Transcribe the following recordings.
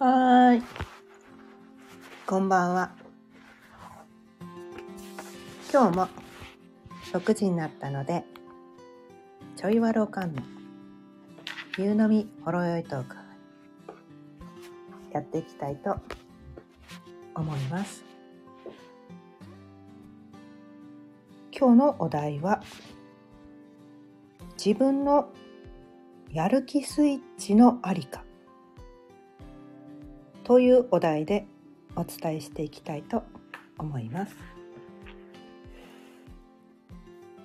はい。こんばんは。今日も6時になったので、ちょいわろうかんの夕飲みほろよいトークやっていきたいと思います。今日のお題は自分のやる気スイッチのありかというお題でお伝えしていきたいと思います。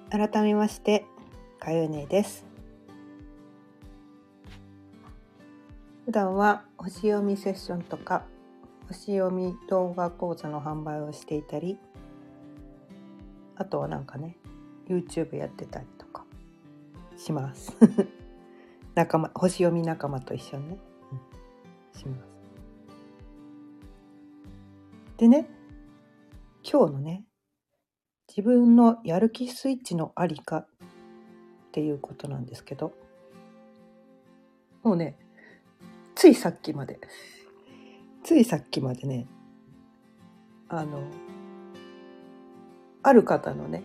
改めまして、かゆねです。普段は星読みセッションとか星読み動画講座の販売をしていたり、あとはなんかね、YouTube やってたりとかします。仲間、星読み仲間と一緒にね、うん、します。でね今日のね自分のやる気スイッチのありかっていうことなんですけどもうねついさっきまでついさっきまでねあのある方のね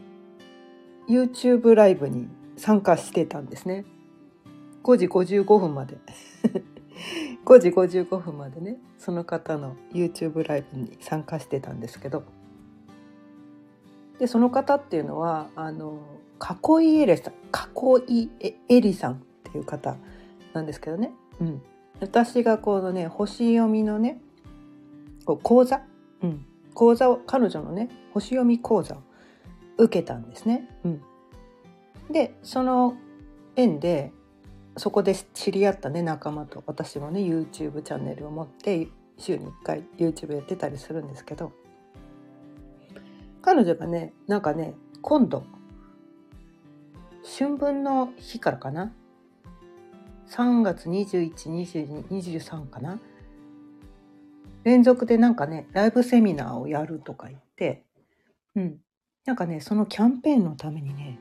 YouTube ライブに参加してたんですね。5時55分まで。5時55分までねその方の YouTube ライブに参加してたんですけど。でその方っていうのはあの囲いエレさん囲いエリさんっていう方なんですけどね、うん、私がこのね星読みのね講座、うん、講座を彼女のね星読み講座を受けたんですね。うん、でその縁でそこで知り合ったね仲間と。私もね YouTube チャンネルを持って週に1回 YouTube やってたりするんですけど。彼女がねなんかね今度春分の日からかな？3月212223かな？連続でなんかねライブセミナーをやるとか言って。うん。なんかねそのキャンペーンのためにね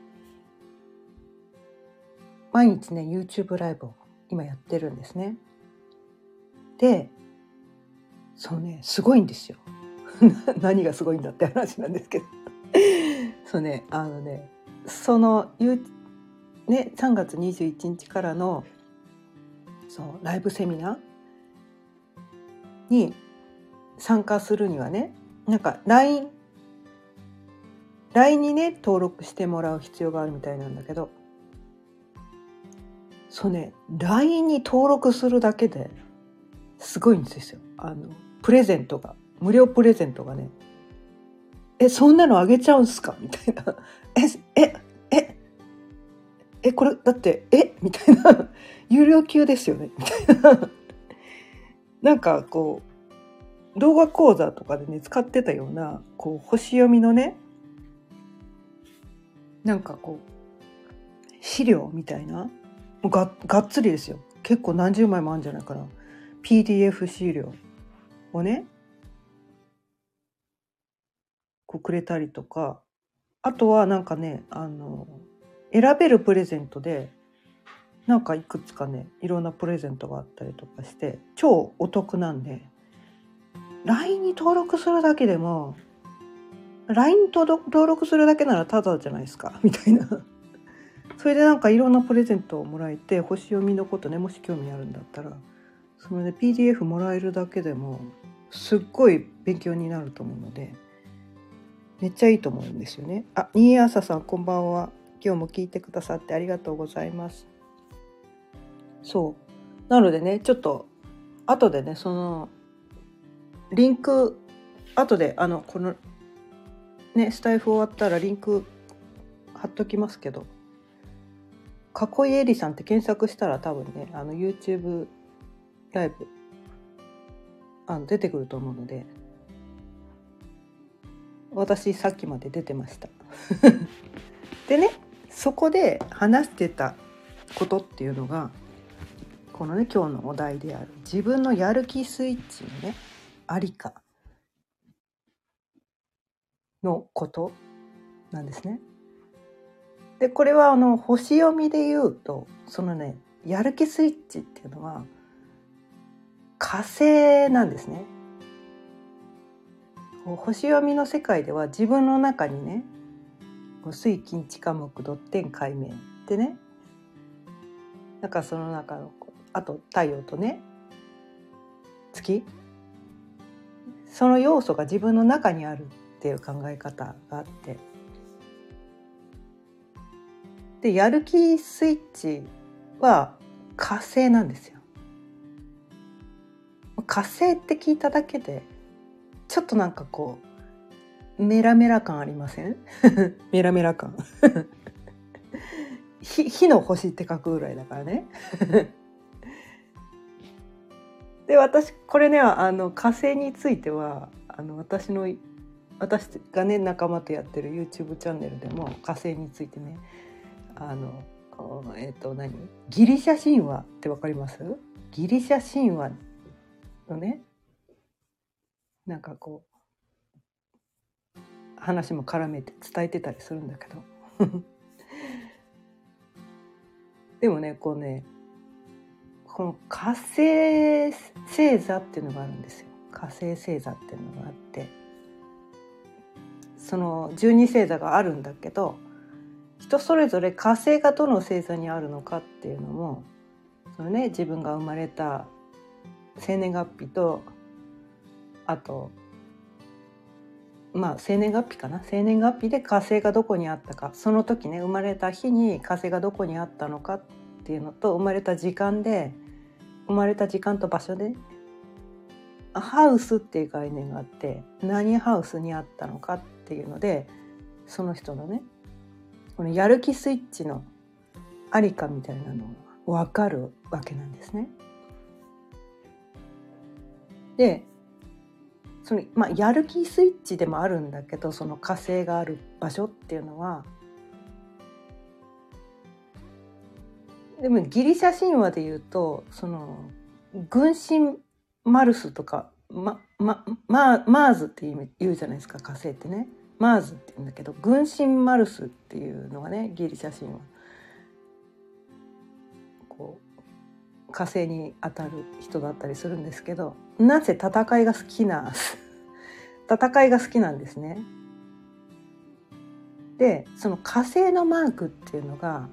毎日ね YouTube ライブを今やってるんですね。でそうねすごいんですよ。何がすごいんだって話なんですけど そうねあのねそのね3月21日からのそうライブセミナーに参加するにはねなんか LINE LINE にね登録してもらう必要があるみたいなんだけどそうね LINE に登録するだけですごいんですよ。あのプレゼントが無料プレゼントがね。えそんなのあげちゃうんすか？みたいな。ええええこれだってえ？みたいな。有料級ですよね。みたいな。なんかこう動画講座とかでね使ってたようなこう星読みのねなんかこう資料みたいなもうががっつりですよ。結構何十枚もあるんじゃないかな。PDF 資料をねこうくれたりとか。あとはなんかねあの選べるプレゼントでなんかいくつかねいろんなプレゼントがあったりとかして超お得なんで LINE に登録するだけでも LINE 登録するだけならタダじゃないですか。みたいな。それでなんかいろんなプレゼントをもらえて星読みのことねもし興味あるんだったらそのね PDF もらえるだけでもすっごい勉強になると思うのでめっちゃいいと思うんですよね。あ、新井朝さんこんばんは。今日も聞いてくださってありがとうございます。そう。なのでね、ちょっと後でね、そのリンク後であのこのねスタイフ終わったらリンク貼っときますけど。囲いえりさんって検索したら多分ねあの YouTube ライブあの出てくると思うので私さっきまで出てました でねそこで話してたことっていうのがこのね今日のお題である自分のやる気スイッチのねありかのことなんですね。でこれはあの星読みで言うとそのねやる気スイッチっていうのは火星なんですね。星読みの世界では自分の中にね水金地下木土天海面ってねなんかその中のあと太陽とね月その要素が自分の中にあるっていう考え方があってでやる気スイッチは火星なんですよ。火星って聞いただけでちょっとなんかこうメラメラ感ありません？メラメラ感。火火の星って書くぐらいだからね。で私これねあの火星についてはあの私の私がね仲間とやってる YouTube チャンネルでも火星についてねあのえっ、ー、と何？ギリシャ神話ってわかります？ギリシャ神話のねなんかこう話も絡めて伝えてたりするんだけど。でもねこうねこの火星星座っていうのがあるんですよ。火星星座っていうのがあって。その十二星座があるんだけど人それぞれ火星がどの星座にあるのかっていうのもそのね自分が生まれた生年月日とあとまあ生年月日かな。生年月日で火星がどこにあったか。その時ね生まれた日に火星がどこにあったのかっていうのと生まれた時間で生まれた時間と場所でハウスっていう概念があって何ハウスにあったのかっていうのでその人のねこのやる気スイッチのありかみたいなのが分かるわけなんですね。でその、まあ、やる気スイッチでもあるんだけどその火星がある場所っていうのはでもギリシャ神話でいうとその軍神マルスとか、ままま、マーズって言うじゃないですか火星ってねマーズって言うんだけど軍神マルスっていうのがねギリシャ神話こう火星に当たる人だったりするんですけどなぜ戦いが好きな戦いが好きなんですね。でその火星のマークっていうのが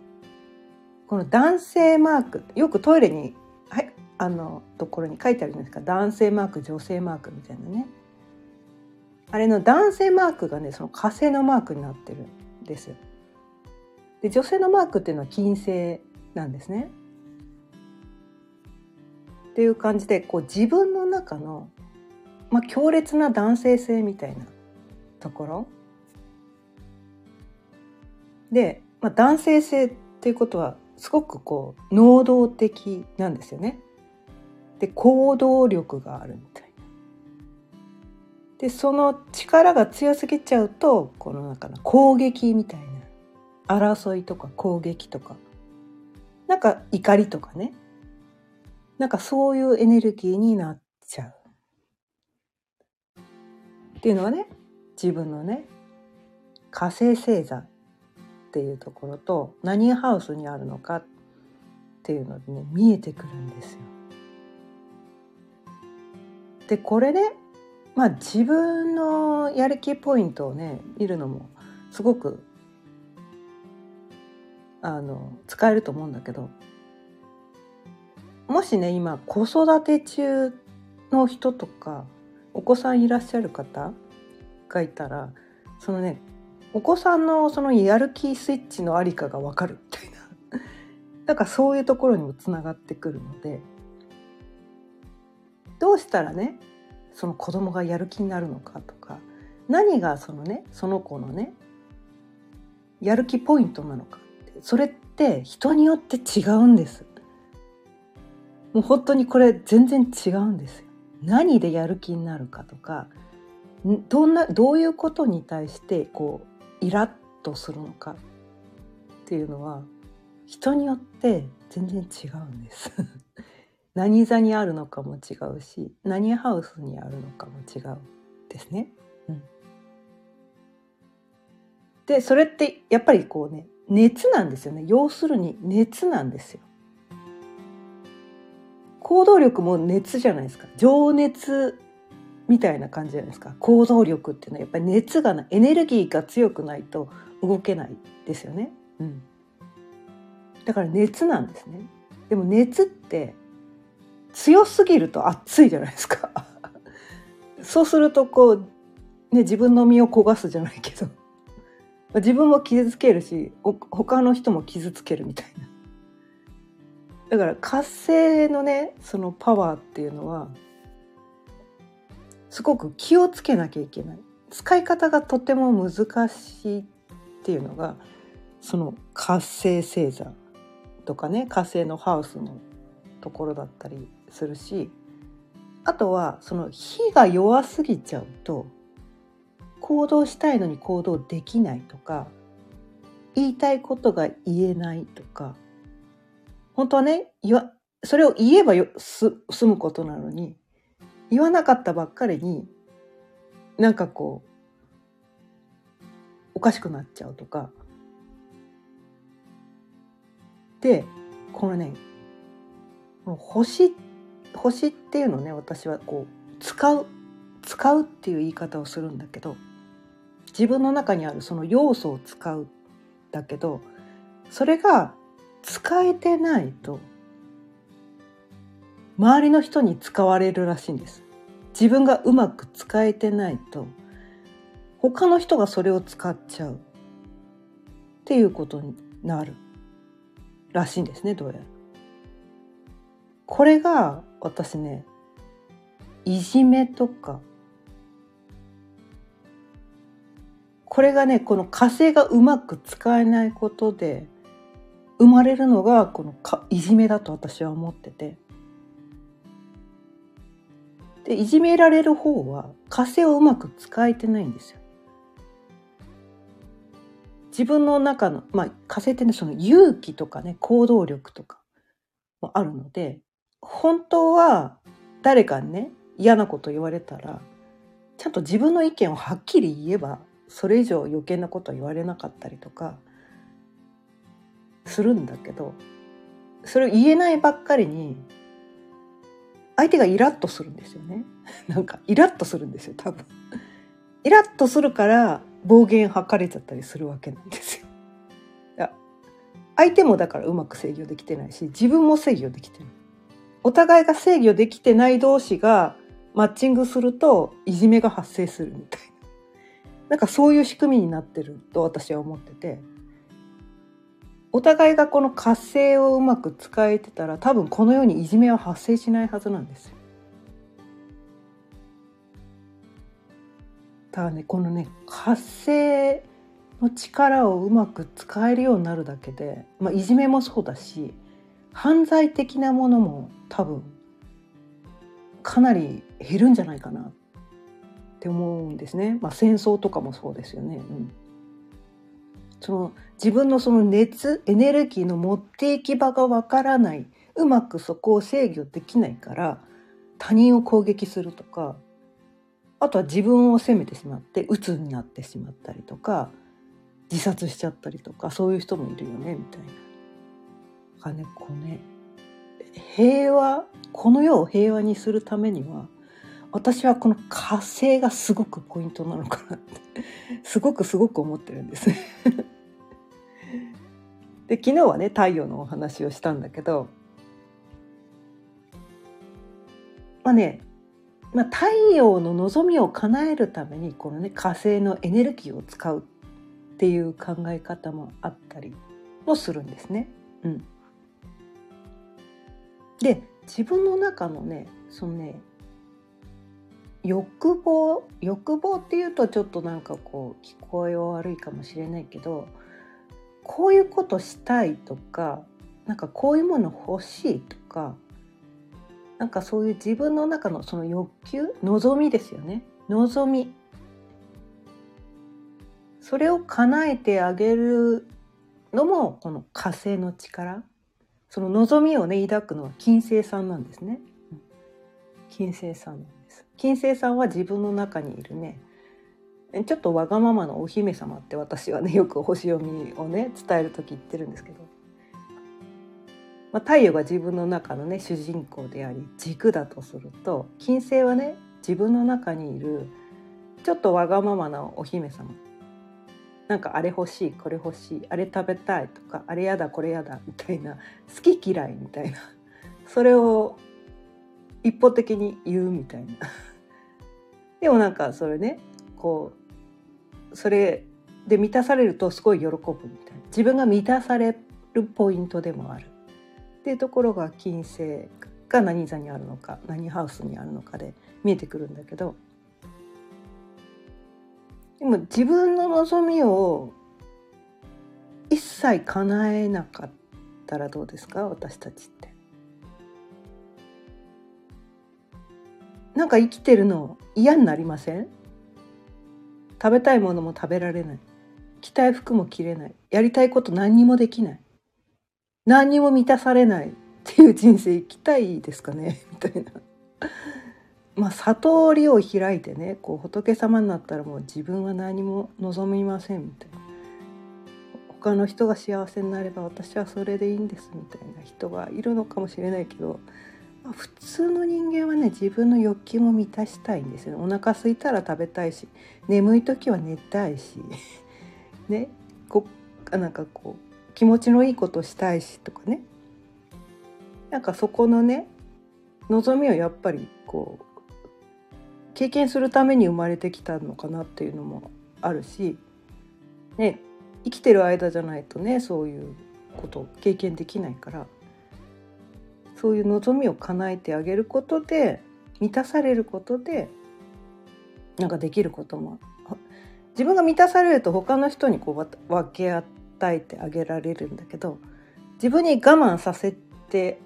この男性マークよくトイレに、はい、あのところに書いてあるじゃないですか男性マーク女性マークみたいなねあれの男性マークがねその火星のマークになってるんですよ。で女性のマークっていうのは金星なんですね。っていう感じでこう自分の中の、まあ、強烈な男性性みたいなところで、まあ、男性性っていうことはすごくこう能動的なんですよね。で行動力があるみたい。でその力が強すぎちゃうとこの中の攻撃みたいな争いとか攻撃とかなんか怒りとかねなんかそういうエネルギーになっちゃう。っていうのはね自分のね火星星座っていうところと何ハウスにあるのかっていうのでね見えてくるんですよ。でこれねまあ自分のやる気ポイントをね見るのもすごくあの使えると思うんだけどもしね今子育て中の人とかお子さんいらっしゃる方がいたらそのねお子さんのそのやる気スイッチのありかが分かるみたいな。だからそういうところにもつながってくるのでどうしたらねその子供がやる気になるのかとか何がそのねその子のねやる気ポイントなのかそれって人によって違うんです。もう本当にこれ全然違うんですよ。何でやる気になるかとかどんなどういうことに対してこうイラッとするのかっていうのは人によって全然違うんです何座にあるのかも違うし何ハウスにあるのかも違うですね。うん、でそれってやっぱりこうね熱なんですよね。要するに熱なんですよ。行動力も熱じゃないですか。情熱みたいな感じじゃないですか。行動力っていうのはやっぱり熱がないエネルギーが強くないと動けないですよね、うん、だから熱なんですね。でも熱って強すぎると熱いじゃないですか。そうするとこうね自分の身を焦がすじゃないけど。自分も傷つけるし他の人も傷つけるみたいな。だから活性のねそのパワーっていうのはすごく気をつけなきゃいけない。使い方がとても難しいっていうのがその活性星座とかね火星のハウスのところだったり。するしあとはその火が弱すぎちゃうと行動したいのに行動できないとか言いたいことが言えないとか本当はねそれを言えばよす済むことなのに言わなかったばっかりになんかこうおかしくなっちゃうとか。でこのね星っ星っていうのね私はこう使う使うっていう言い方をするんだけど自分の中にあるその要素を使うだけどそれが使えてないと周りの人に使われるらしいんです自分がうまく使えてないと他の人がそれを使っちゃうっていうことになるらしいんですねどうやら。これが私ねいじめとかこれがねこの火星がうまく使えないことで生まれるのがこのかいじめだと私は思っててでいじめられる方は火星をうまく使えてないんですよ。自分の中の、まあ、火星ってねその勇気とかね行動力とかもあるので本当は誰かにね嫌なこと言われたらちゃんと自分の意見をはっきり言えばそれ以上余計なことは言われなかったりとかするんだけどそれを言えないばっかりに相手がイラッとするんですよね。なんかイラッとするんですよ多分。イラッとするから暴言吐かれちゃったりするわけなんですよ。相手もだからうまく制御できてないし自分も制御できてない。お互いが制御できてない同士がマッチングするといじめが発生するみたいななんかそういう仕組みになってると私は思っててお互いがこの活性をうまく使えてたら多分このようにいじめは発生しないはずなんですよ。ただねこのね活性の力をうまく使えるようになるだけで、まあ、いじめもそうだし犯罪的なものも多分かなり減るんじゃないかなって思うんですね。まあ、戦争とかもそうですよね。うんその自分のその熱エネルギーの持っていき場がわからないうまくそこを制御できないから他人を攻撃するとかあとは自分を責めてしまって鬱になってしまったりとか自殺しちゃったりとかそういう人もいるよねみたいな。かねこうね。平和この世を平和にするためには私はこの火星がすごくポイントなのかなって すごくすごく思ってるんです。で昨日はね太陽のお話をしたんだけどまあね、まあ、太陽の望みを叶えるためにこのね火星のエネルギーを使うっていう考え方もあったりもするんですね。うん、で自分の中のねそのね欲望欲望っていうとちょっとなんかこう聞こえは悪いかもしれないけどこういうことしたいとかなんかこういうもの欲しいとかなんかそういう自分の中のその欲求望みですよね。望み。それを叶えてあげるのもこの火星の力。その望みをね抱くのは金星さんなんですね。金星さんなんです。金星さんは自分の中にいるね。ちょっとわがままのお姫様って私はねよく星読みをね伝える時言ってるんですけど。まあ、太陽が自分の中のね主人公であり軸だとすると金星はね自分の中にいるちょっとわがままなお姫様。なんかあれ欲しいこれ欲しいあれ食べたいとかあれやだこれやだみたいな好き嫌いみたいな それを一方的に言うみたいな。でもなんかそれねこうそれで満たされるとすごい喜ぶみたいな。自分が満たされるポイントでもある。っていうところが金星が何座にあるのか何ハウスにあるのかで見えてくるんだけどでも自分の望みを一切叶えなかったらどうですか？私たちって。なんか生きてるの嫌になりません？食べたいものも食べられない。着たい服も着れない。やりたいこと何にもできない。何にも満たされないっていう人生生きたいですかね？みたいな。まあ悟りを開いてねこう仏様になったらもう自分は何も望みませんみたいな。他の人が幸せになれば私はそれでいいんですみたいな。人がいるのかもしれないけど、まあ、普通の人間はね自分の欲求も満たしたいんですよね。お腹空いたら食べたいし眠い時は寝たいし ねこなんかこう気持ちのいいことしたいしとかね。なんかそこのね望みをやっぱりこう経験するために生まれてきたのかなっていうのもあるし、ね、生きてる間じゃないとねそういうこと経験できないからそういう望みを叶えてあげることで満たされることでなんかできることも自分が満たされると他の人にこう分け合えてあげられるんだけど自分に我慢させて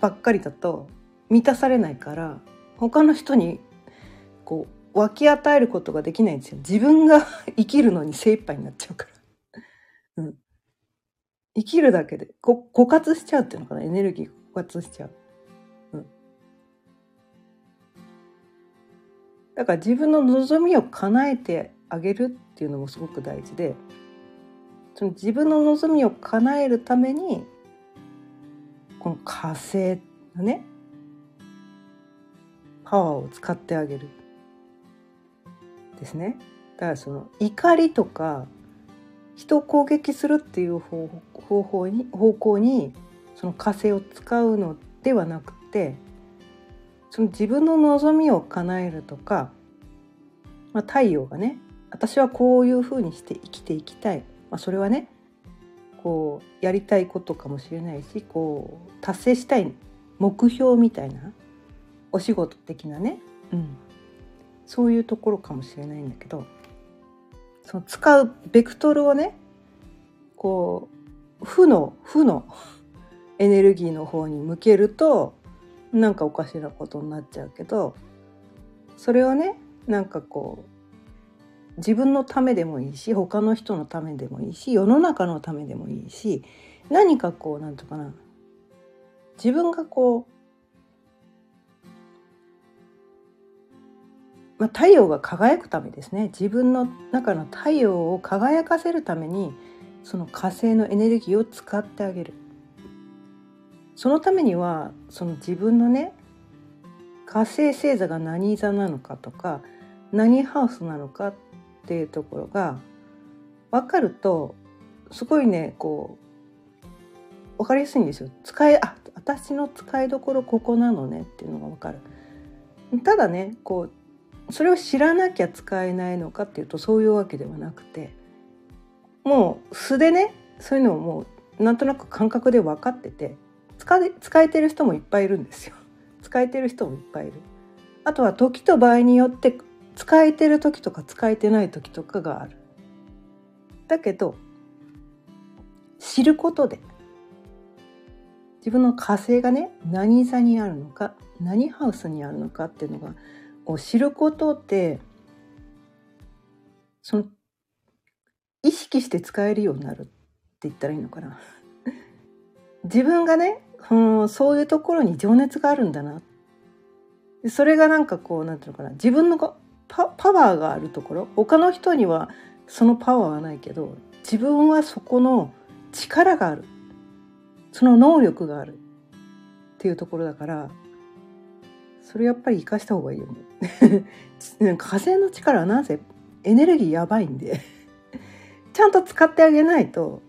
ばっかりだと満たされないから他の人にこう分け与えることができないんですよ。自分が 生きるのに精一杯になっちゃうから、うん、生きるだけでこ枯渇しちゃうっていうのかな？エネルギー枯渇しちゃう、うん、だから自分の望みを叶えてあげるっていうのもすごく大事でその自分の望みを叶えるためにこの火星のねパワーを使ってあげる。ですね。だからその怒りとか人を攻撃するっていう方法に方向にその火星を使うのではなくてその自分の望みを叶えるとか、まあ、太陽がね私はこういうふうにして生きていきたい。まあ、それはねこうやりたいことかもしれないしこう達成したい目標みたいなお仕事的なね、うん、そういうところかもしれないんだけどその使うベクトルをねこう負の負のエネルギーの方に向けるとなんかおかしなことになっちゃうけどそれをねなんかこう自分のためでもいいし他の人のためでもいいし世の中のためでもいいし何かこう何て言うかな自分がこう、まあ、太陽が輝くためですね自分の中の太陽を輝かせるためにその火星のエネルギーを使ってあげるそのためにはその自分のね火星星座が何座なのかとか何ハウスなのかっていうところが分かるとすごいねこう分かりやすいんですよ。使いあ私の使いどころここなのねっていうのが分かる。ただねこうそれを知らなきゃ使えないのかっていうとそういうわけではなくてもう素でねそういうのをもうなんとなく感覚で分かってて使使えてる人もいっぱいいるんですよ。使えてる人もいっぱいいる。あとは時と場合によって使えてる時とか使えてない時とかがある。だけど知ることで自分の火星がね何座にあるのか何ハウスにあるのかっていうのがを知ることでその意識して使えるようになるって言ったらいいのかな。自分がね、うん、そういうところに情熱があるんだな。それがなんかこうなんていうのかな。自分のパパワーがあるところ。他の人にはそのパワーはないけど自分はそこの力がある。その能力があるっていうところだからそれやっぱり生かした方がいいよね。なんか火星の力はなぜ？エネルギーやばいんで ちゃんと使ってあげないと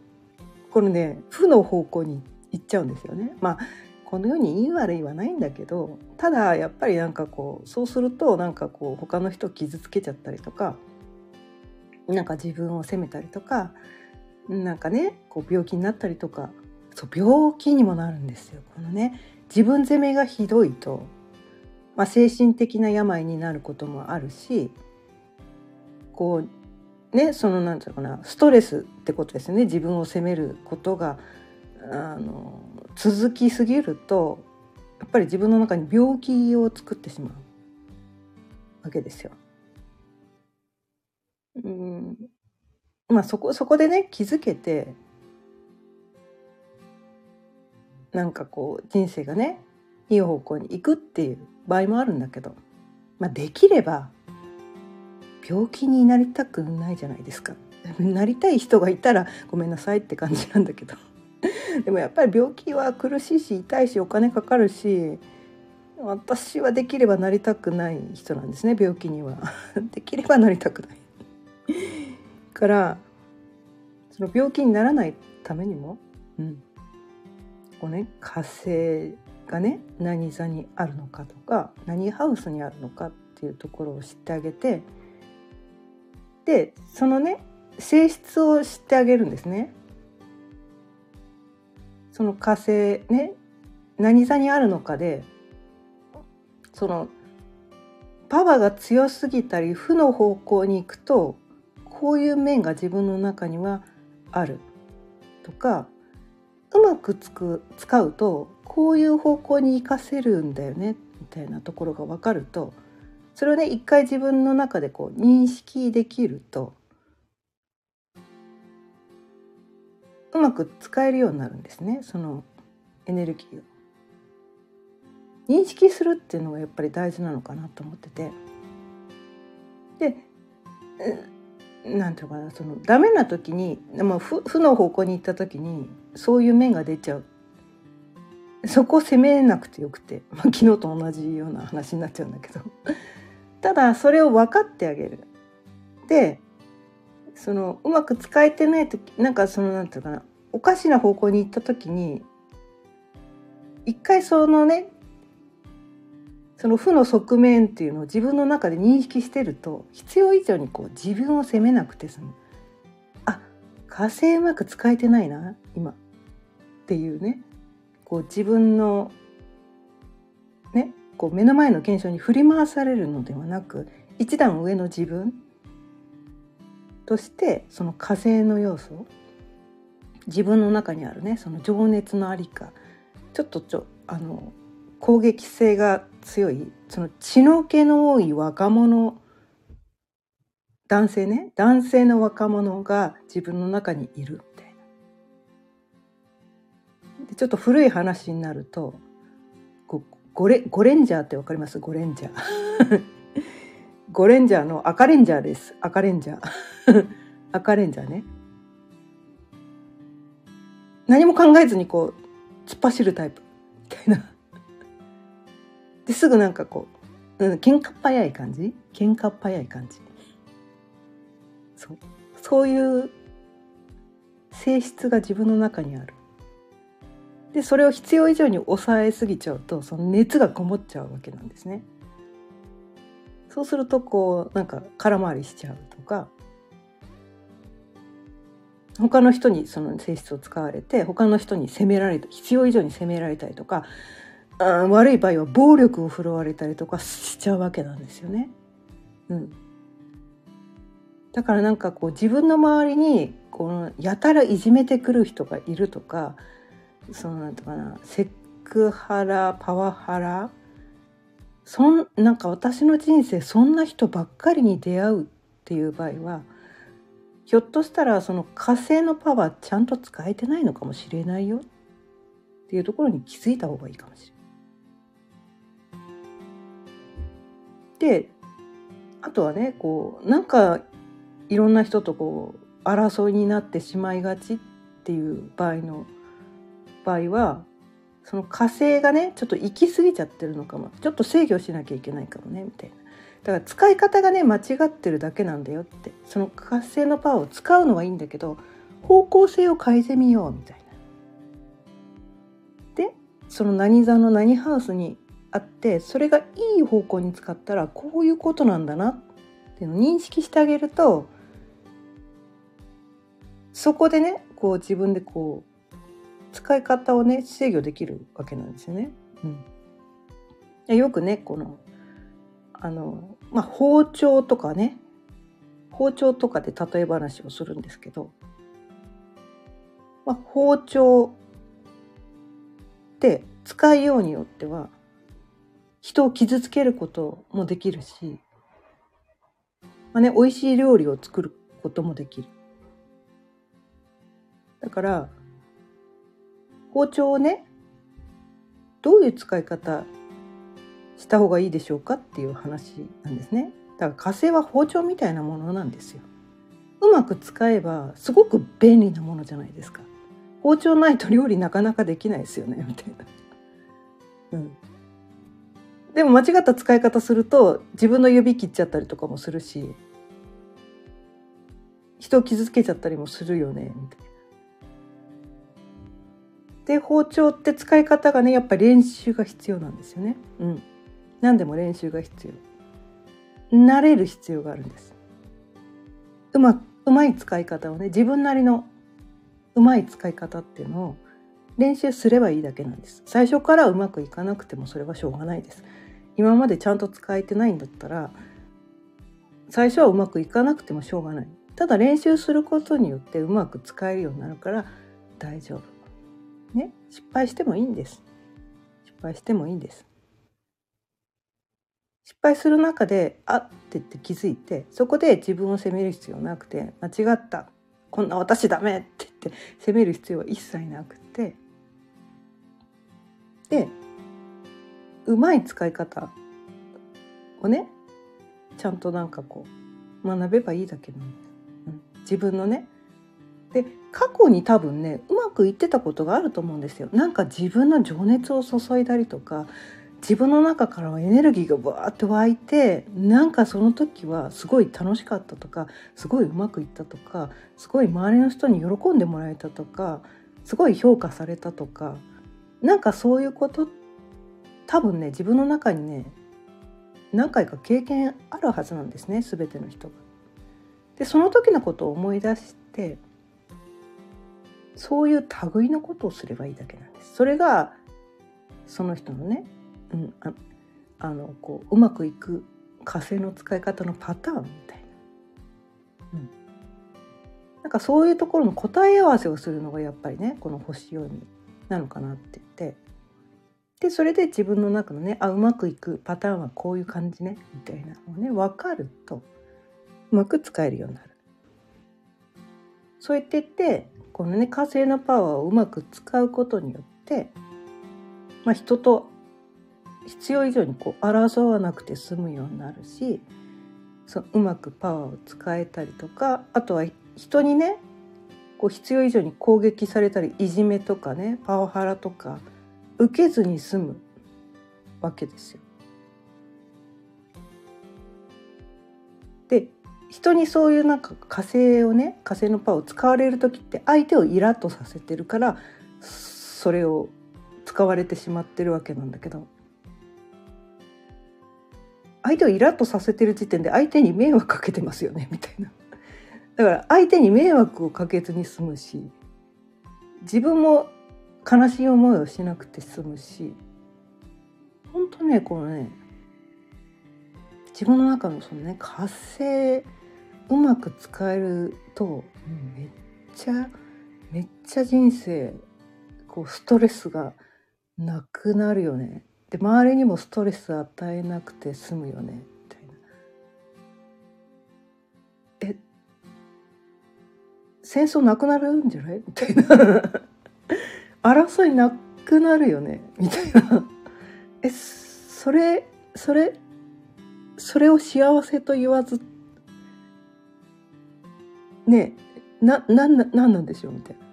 このね負の方向に行っちゃうんですよね。まあこのようにいい悪いはないんだけどただやっぱりなんかこうそうするとなんかこう他の人を傷つけちゃったりとかなんか自分を責めたりとかなんかねこう病気になったりとかそう病気にもなるんですよ。このね自分責めがひどいと、まあ、精神的な病になることもあるしこうねその何て言うかなストレスってことですね自分を責めることがあの続きすぎるとやっぱり自分の中に病気を作ってしまうわけですよ。うんまあそこそこでね気づけてなんかこう人生がねいい方向に行くっていう場合もあるんだけど、まあ、できれば病気になりたくないじゃないですか。なりたい人がいたらごめんなさいって感じなんだけど。でもやっぱり病気は苦しいし痛いしお金かかるし私はできればなりたくない人なんですね病気には。できればなりたくない。からその病気にならないためにも、うん、こうね火星がね何座にあるのかとか何ハウスにあるのかっていうところを知ってあげてでそのね性質を知ってあげるんですね。その火星ね何座にあるのかでそのパワーが強すぎたり負の方向に行くとこういう面が自分の中にはあるとかうまくつく使うとこういう方向に生かせるんだよねみたいなところが分かるとそれをね一回自分の中でこう認識できるとうまく使えるようになるんですねそのエネルギーを。認識するっていうのがやっぱり大事なのかなと思っててで何て言うかなそのダメな時に、まあ、負負の方向に行った時にそういう面が出ちゃうそこを責めなくてよくて、まあ、昨日と同じような話になっちゃうんだけど。ただそれを分かってあげる。でそのうまく使えてない時なんかそのなんていうかな。おかしな方向に行った時に一回そのねその負の側面っていうのを自分の中で認識してると必要以上にこう自分を責めなくて済む。あ火星うまく使えてないな今。っていうね。こう自分のねこう目の前の現象に振り回されるのではなく一段上の自分としてその火星の要素自分の中にあるねその情熱のありかちょっとちょあの攻撃性が強いその血の気の多い若者男性ね男性の若者が自分の中にいる。でちょっと古い話になるとゴレゴレンジャーってわかります？ゴレンジャー。ゴレンジャーの赤レンジャーです。赤レンジャー。赤レンジャーね。何も考えずにこう突っ走るタイプ。みたいな。ですぐなんかこう、うん、喧嘩っ早い感じ？喧嘩っ早い感じ。そう。そういう性質が自分の中にある。でそれを必要以上に抑えすぎちゃうとその熱がこもっちゃうわけなんですねそうするとこうなんか空回りしちゃうとか他の人にその性質を使われて他の人に責められた必要以上に責められたりとかあ悪い場合は暴力を振るわれたりとかしちゃうわけなんですよね。うん、だからなんかこう自分の周りにこのやたらいじめてくる人がいるとかそのなんとかなセクハラパワハラ？そんなんか私の人生そんな人ばっかりに出会うっていう場合はひょっとしたらその火星のパワーちゃんと使えてないのかもしれないよっていうところに気づいた方がいいかもしれない。であとはねこうなんかいろんな人とこう争いになってしまいがちっていう場合の場合はその火星がねちょっと行き過ぎちゃってるのかも。ちょっと制御しなきゃいけないかもねみたいな。だから使い方がね間違ってるだけなんだよって。その火星のパワーを使うのはいいんだけど方向性を変えてみようみたいな。でその何座の何ハウスにあってそれがいい方向に使ったらこういうことなんだなっていうのを認識してあげるとそこでねこう自分でこう使い方をね制御できるわけなんですよね。うん、よくねこのあの、まあ、包丁とかね包丁とかで例え話をするんですけど、まあ、包丁って使いようによっては人を傷つけることもできるし、まあね、美味しい料理を作ることもできる。だから包丁をねどういう使い方した方がいいでしょうかっていう話なんですね。だから火星は包丁みたいなものなんですよ。うまく使えばすごく便利なものじゃないですか。包丁ないと料理なかなかできないですよね みたいな。うん。でも間違った使い方すると自分の指切っちゃったりとかもするし人を傷つけちゃったりもするよねみたいな。で包丁って使い方がねやっぱり練習が必要なんですよね。うん。何でも練習が必要。慣れる必要があるんです。うまうまい使い方をね自分なりのうまい使い方っていうのを練習すればいいだけなんです。最初からうまくいかなくてもそれはしょうがないです。今までちゃんと使えてないんだったら最初はうまくいかなくてもしょうがない。ただ練習することによってうまく使えるようになるから大丈夫ね失敗してもいいんです。失敗してもいいんです。失敗する中であって言って気づいてそこで自分を責める必要なくて間違った。こんな私ダメって言って責める必要は一切なくて。でうまい使い方をねちゃんとなんかこう学べばいいだけなんです、自分のね。で過去に多分ねくいってたことがあると思うんですよなんか自分の情熱を注いだりとか自分の中からはエネルギーがバーって湧いてなんかその時はすごい楽しかったとかすごいうまくいったとかすごい周りの人に喜んでもらえたとかすごい評価されたとかなんかそういうこと多分ね自分の中にね何回か経験あるはずなんですね全ての人が。でその時のことを思い出してそういう類のことをすればいいだけなんです。それがその人のねうん、ああのこううまくいく火星の使い方のパターンみたいな、うん、なんかそういうところの答え合わせをするのがやっぱりねこの星読みなのかなって言ってでそれで自分の中のねあうまくいくパターンはこういう感じねみたいなのをね分かるとうまく使えるようになる。そうやってってこのね火星のパワーをうまく使うことによって、まあ、人と必要以上にこう争わなくて済むようになるしそうまくパワーを使えたりとかあとは人にねこう必要以上に攻撃されたりいじめとかねパワハラとか受けずに済むわけですよ。人にそういうなんか火星をね火星のパワーを使われる時って相手をイラッとさせてるからそれを使われてしまってるわけなんだけど。相手をイラッとさせてる時点で相手に迷惑かけてますよね みたいな。だから相手に迷惑をかけずに済むし自分も悲しい思いをしなくて済むし本当ねこのね自分の中のそのね活性うまく使えるとめっちゃめっちゃ人生こうストレスがなくなるよね。で周りにもストレス与えなくて済むよね。みたいな。え戦争なくなるんじゃない？みたいな。争いなくなるよね。みたいな。えそれそれそれを幸せと言わずってねなななんなんでしょうみたいな。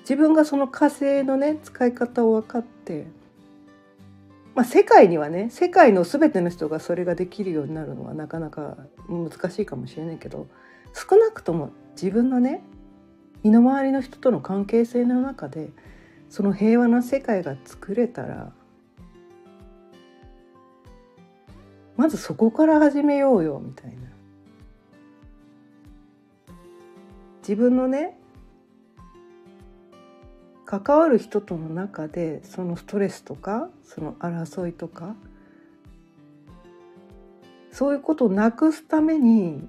自分がその火星のね使い方を分かってまあ、世界にはね世界の全ての人がそれができるようになるのはなかなか難しいかもしれないけど少なくとも自分のね身の回りの人との関係性の中でその平和な世界が作れたらまずそこから始めようよみたいな。自分のね関わる人との中でそのストレスとかその争いとかそういうことをなくすために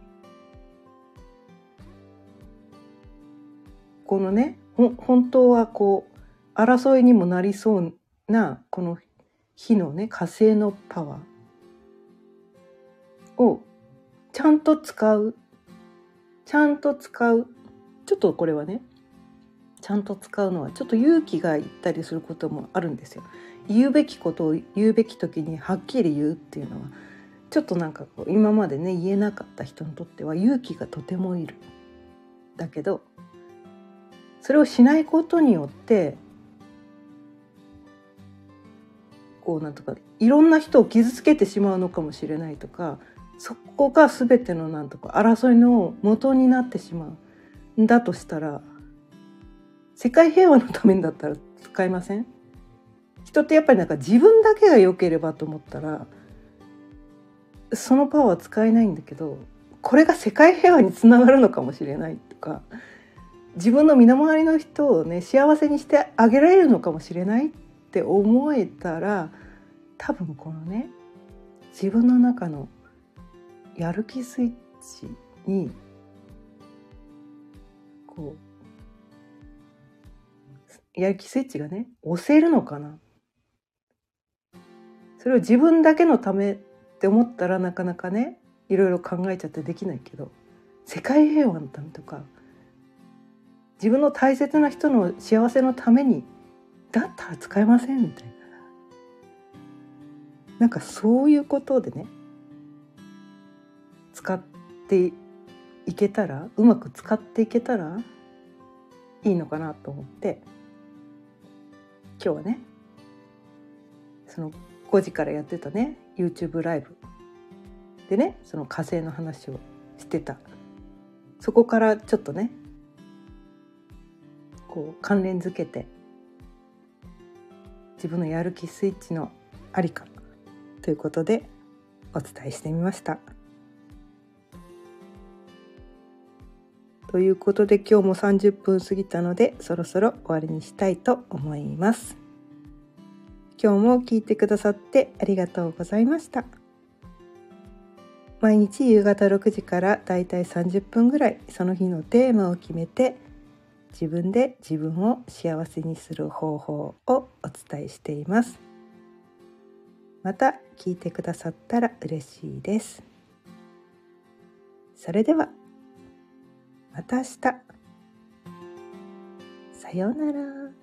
このね本当はこう争いにもなりそうなこの火のね火星のパワーをちゃんと使う。ちゃんと使う。ちょっとこれはねちゃんと使うのはちょっと勇気がいったりすることもあるんですよ。言うべきことを言うべき時にはっきり言うっていうのはちょっとなんかこう今までね言えなかった人にとっては勇気がとてもいる。だけどそれをしないことによってこうなんとかいろんな人を傷つけてしまうのかもしれないとかそこが全てのなんとか争いの元になってしまうだとしたら世界平和のためにだったら使いません？人ってやっぱりなんか自分だけが良ければと思ったらそのパワーは使えないんだけどこれが世界平和につながるのかもしれないとか自分の身の回りの人をね幸せにしてあげられるのかもしれないって思えたら多分このね自分の中のやる気スイッチにこう。やる気スイッチがね押せるのかな。それを自分だけのためって思ったらなかなかねいろいろ考えちゃってできないけど世界平和のためとか自分の大切な人の幸せのためにだったら使えませんみたいな。なんかそういうことでね使っていけたらうまく使っていけたらいいのかなと思って今日はねその5時からやってたね YouTube ライブでねその火星の話をしてたそこからちょっとねこう関連づけて自分のやる気スイッチのありかということでお伝えしてみました。ということで今日も30分過ぎたのでそろそろ終わりにしたいと思います。今日も聞いてくださってありがとうございました。毎日夕方6時からだいたい30分ぐらいその日のテーマを決めて自分で自分を幸せにする方法をお伝えしていますまた聞いてくださったら嬉しいですそれではまた明日さようなら。